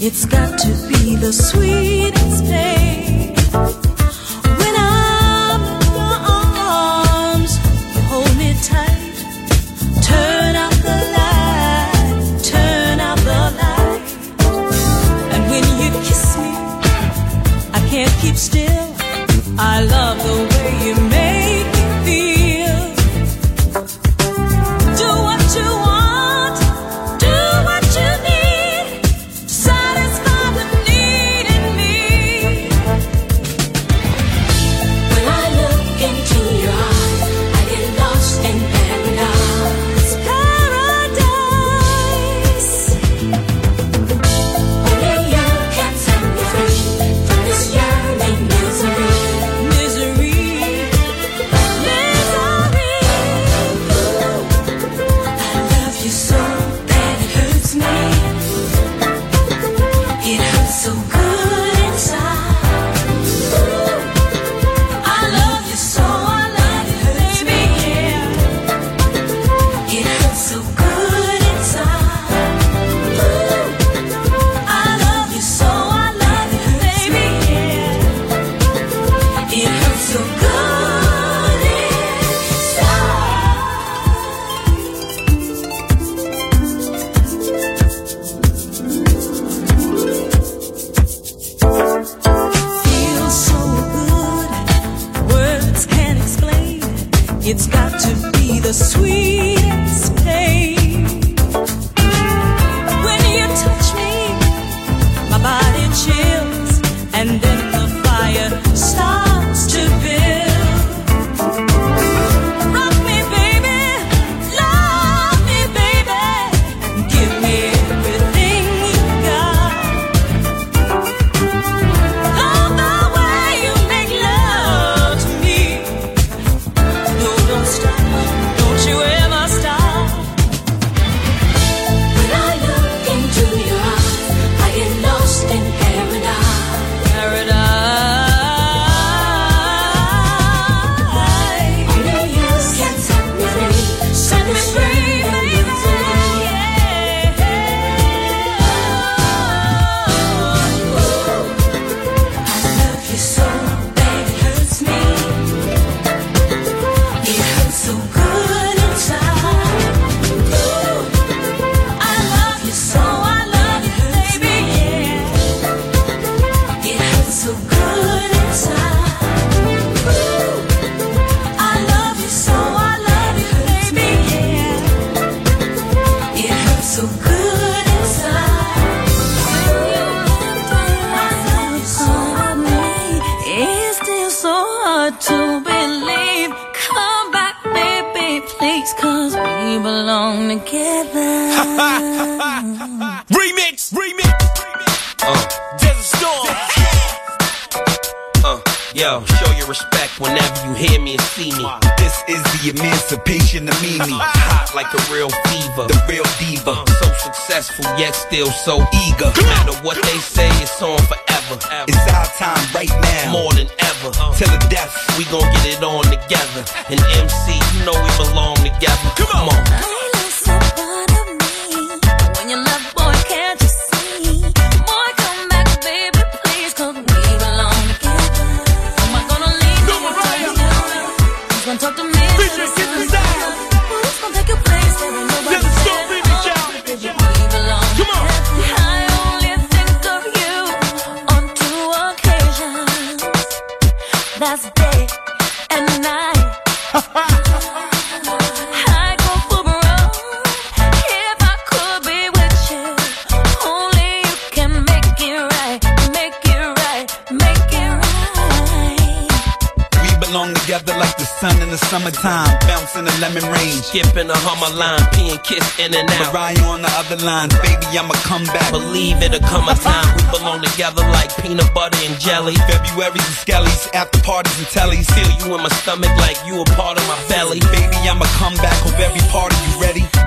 It's got to be the sweetest day. Forever. It's our time right now. More than ever. Uh. Till the death. We gon' get it on together. And MC, you know we belong together. Come on. When summertime. Bouncing the lemon range. Skipping a hummer line, P and kiss in and out. Mariah on the other line. Baby, I'ma come back. Believe it'll come a time we belong together like peanut butter and jelly. February's and skellies, after parties and tellies. Feel you in my stomach like you a part of my belly. Baby, I'ma come back. Hope every part of you ready.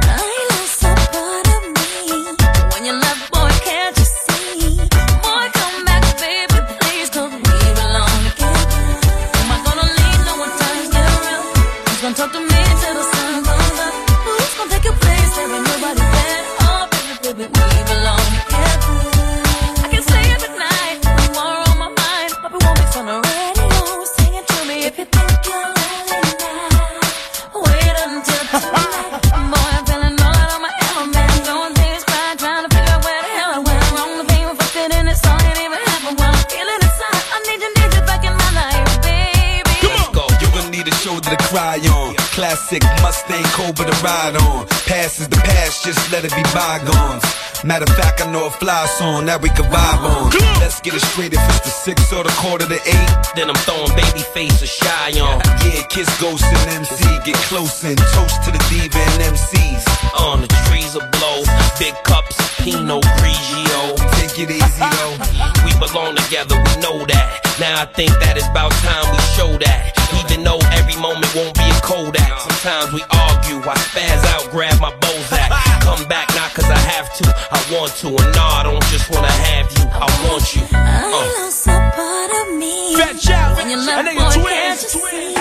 Shoulder to cry on. Classic Mustang Cobra to ride on. Past is the past, just let it be bygones. Matter of fact, I know a fly song that we can vibe on. Let's get it straight if it's the six or the quarter to eight. Then I'm throwing baby face or shy on. Yeah, kiss Ghost and MC, get close and toast to the diva and MCs. On the trees will blow. Big cups of Pinot Grigio. Take it easy though. We belong together, we know that. Now I think that it's about time we show that. Even though every moment won't be a Kodak. Sometimes we argue, I spaz out, grab my Bozak. Come back not cause I have to, I want to. And no, I don't just wanna have you, I want you. I Uh. lost a part of me. Fetch out. When you left, boy, twins. can't you see?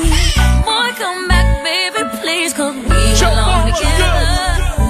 Boy, come back, baby, please, 'cause we belong together.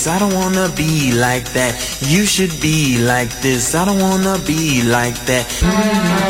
this. I don't wanna be like that. You should be like this. I don't wanna be like that.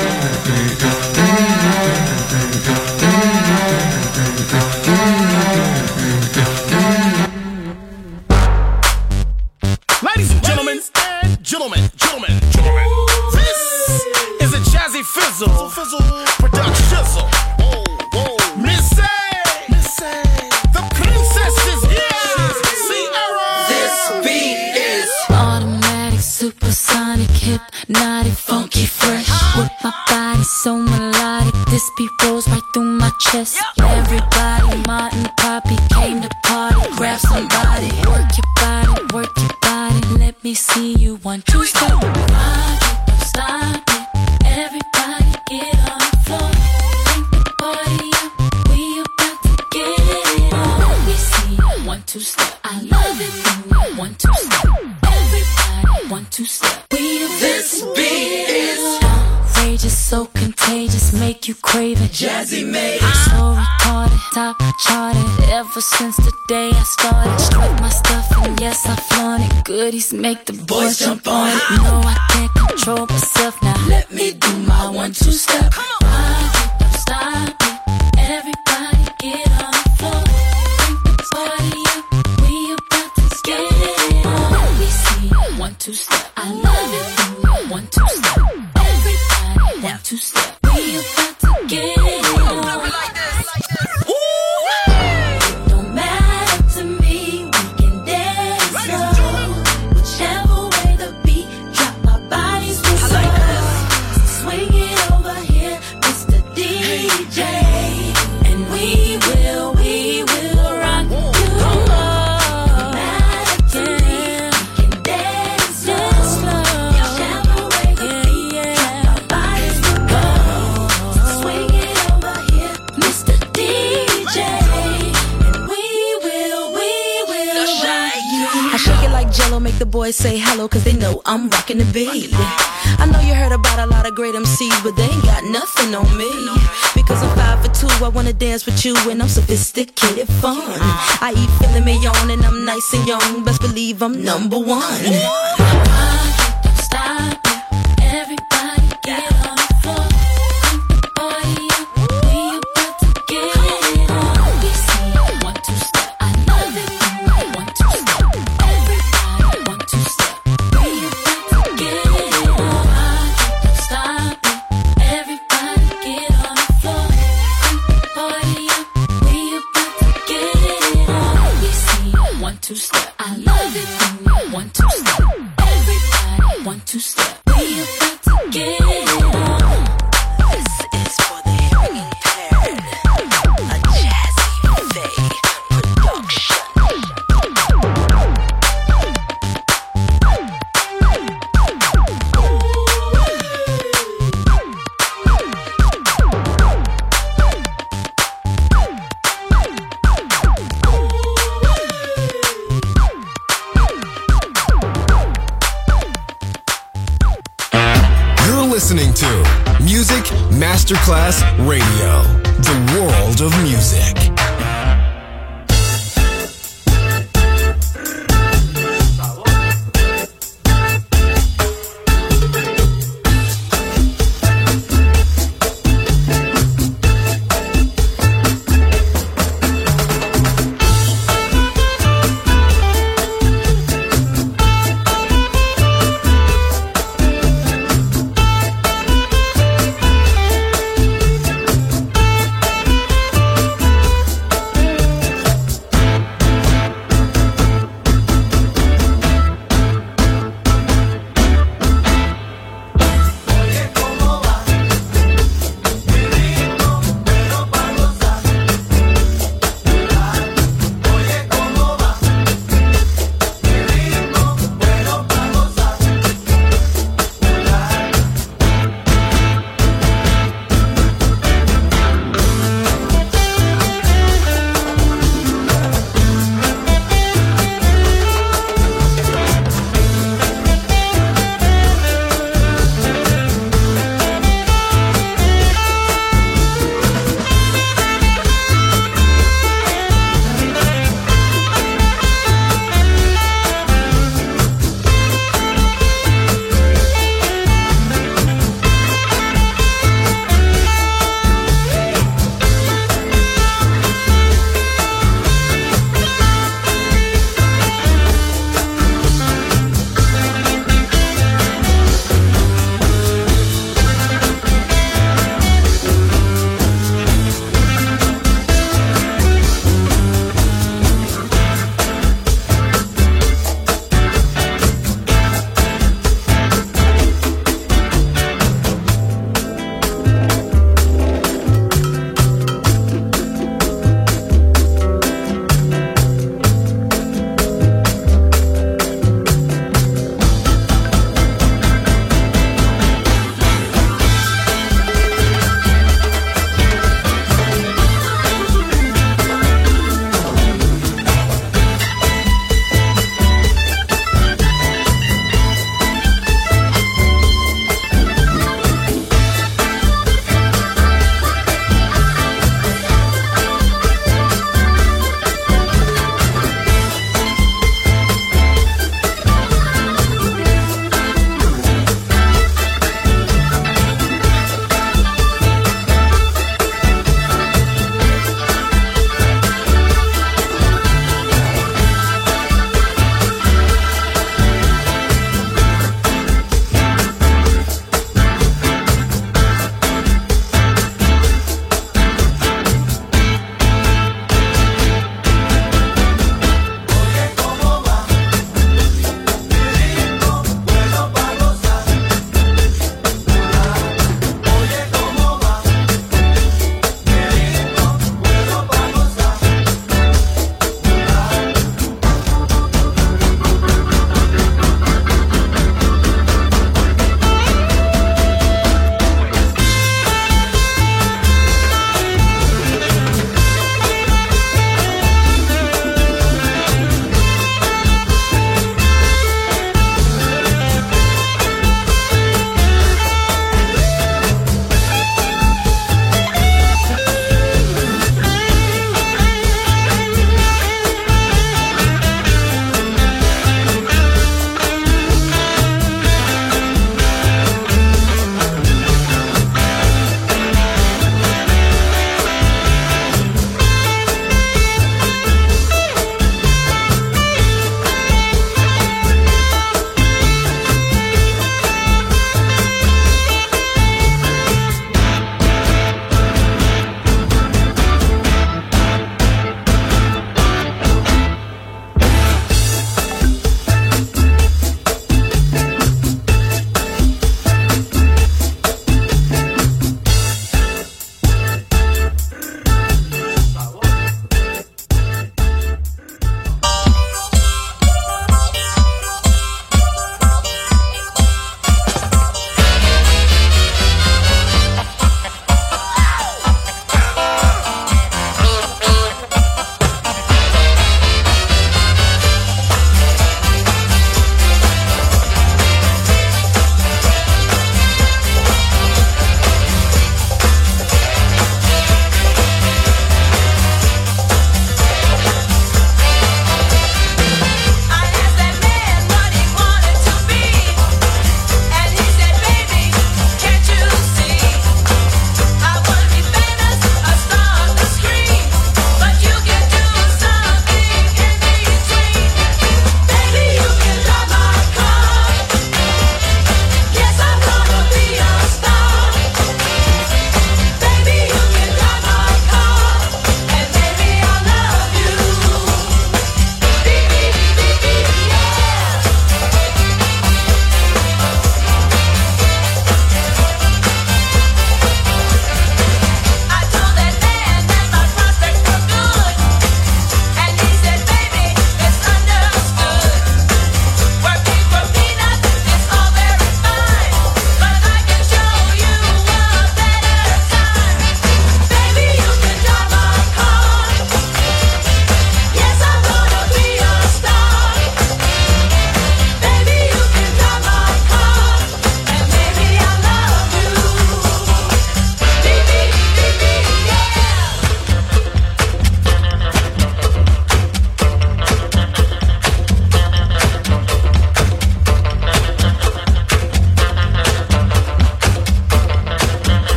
control myself now. Let me do my one two step. wanna dance with you when I'm sophisticated fun. I eat filling me on, and I'm nice and young. Best believe I'm number one.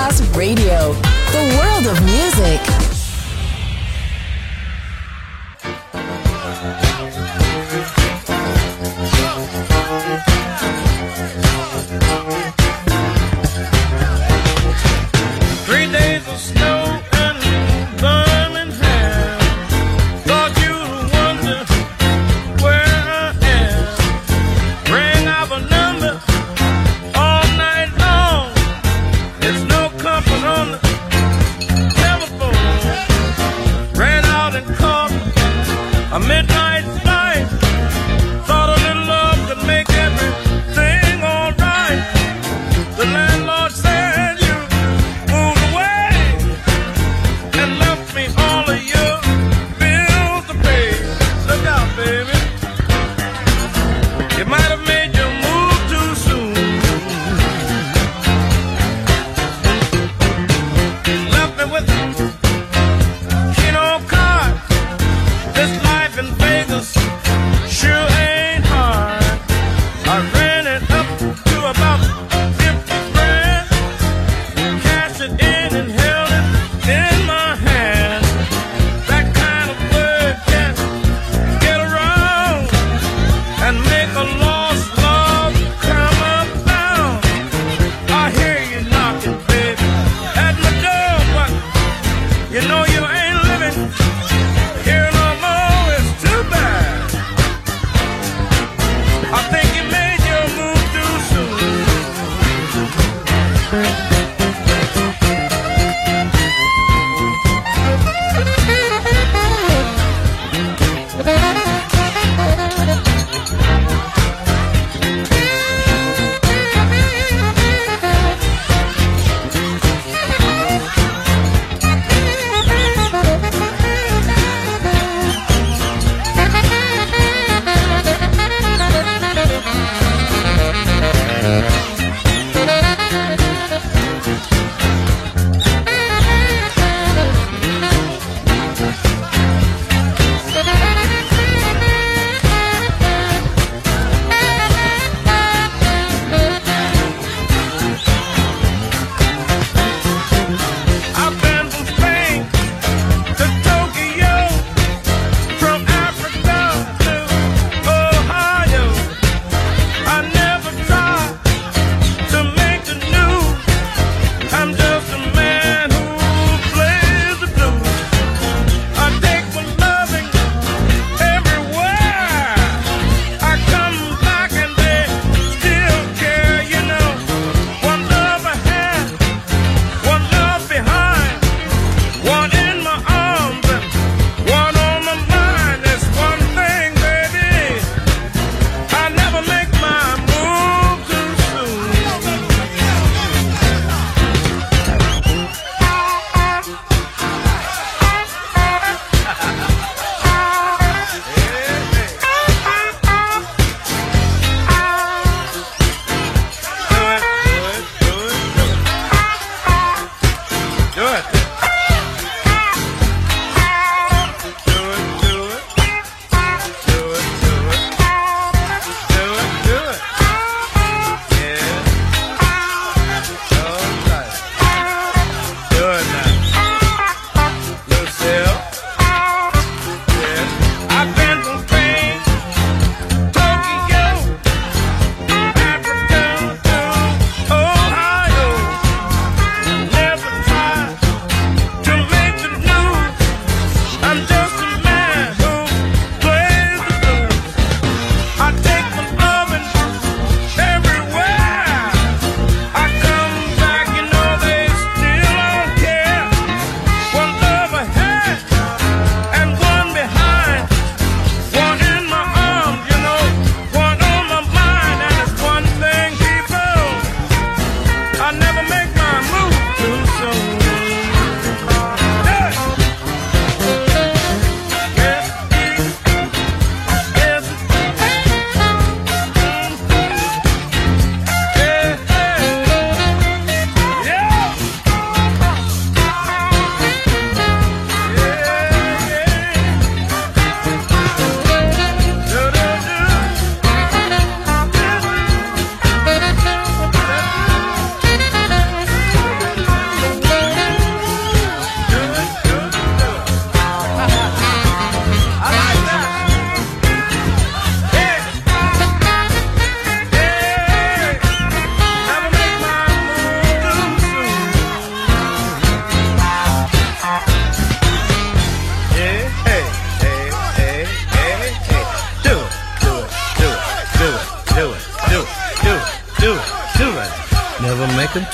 Masterclass Radio.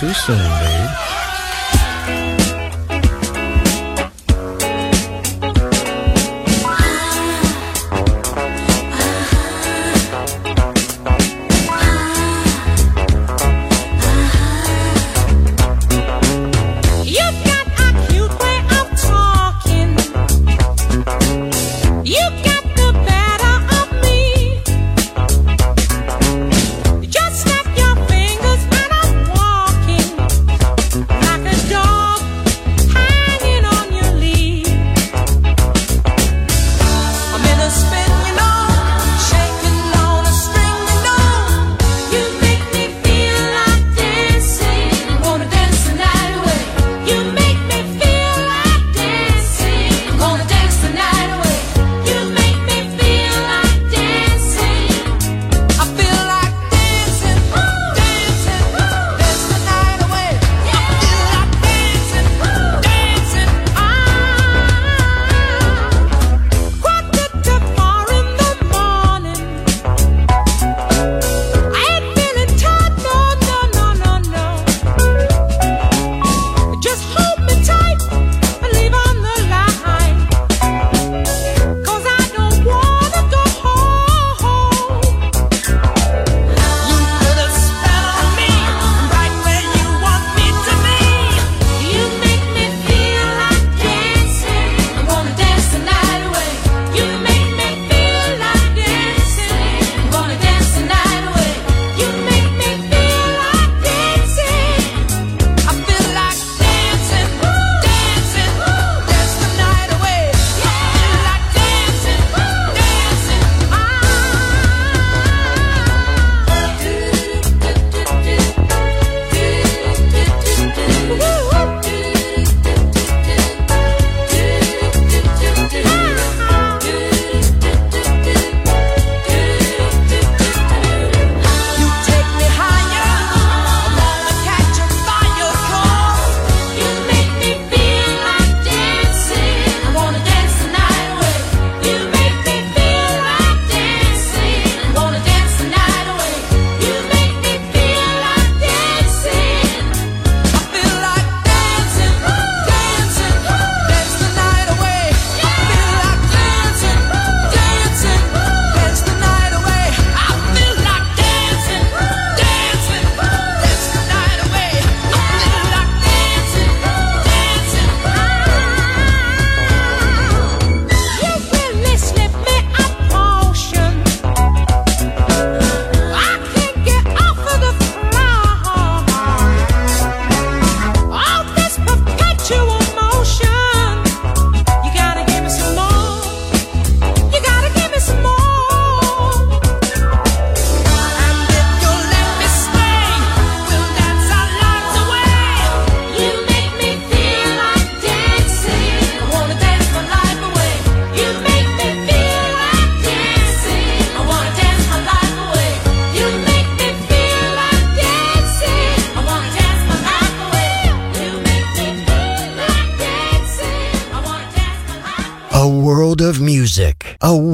too soon, baby.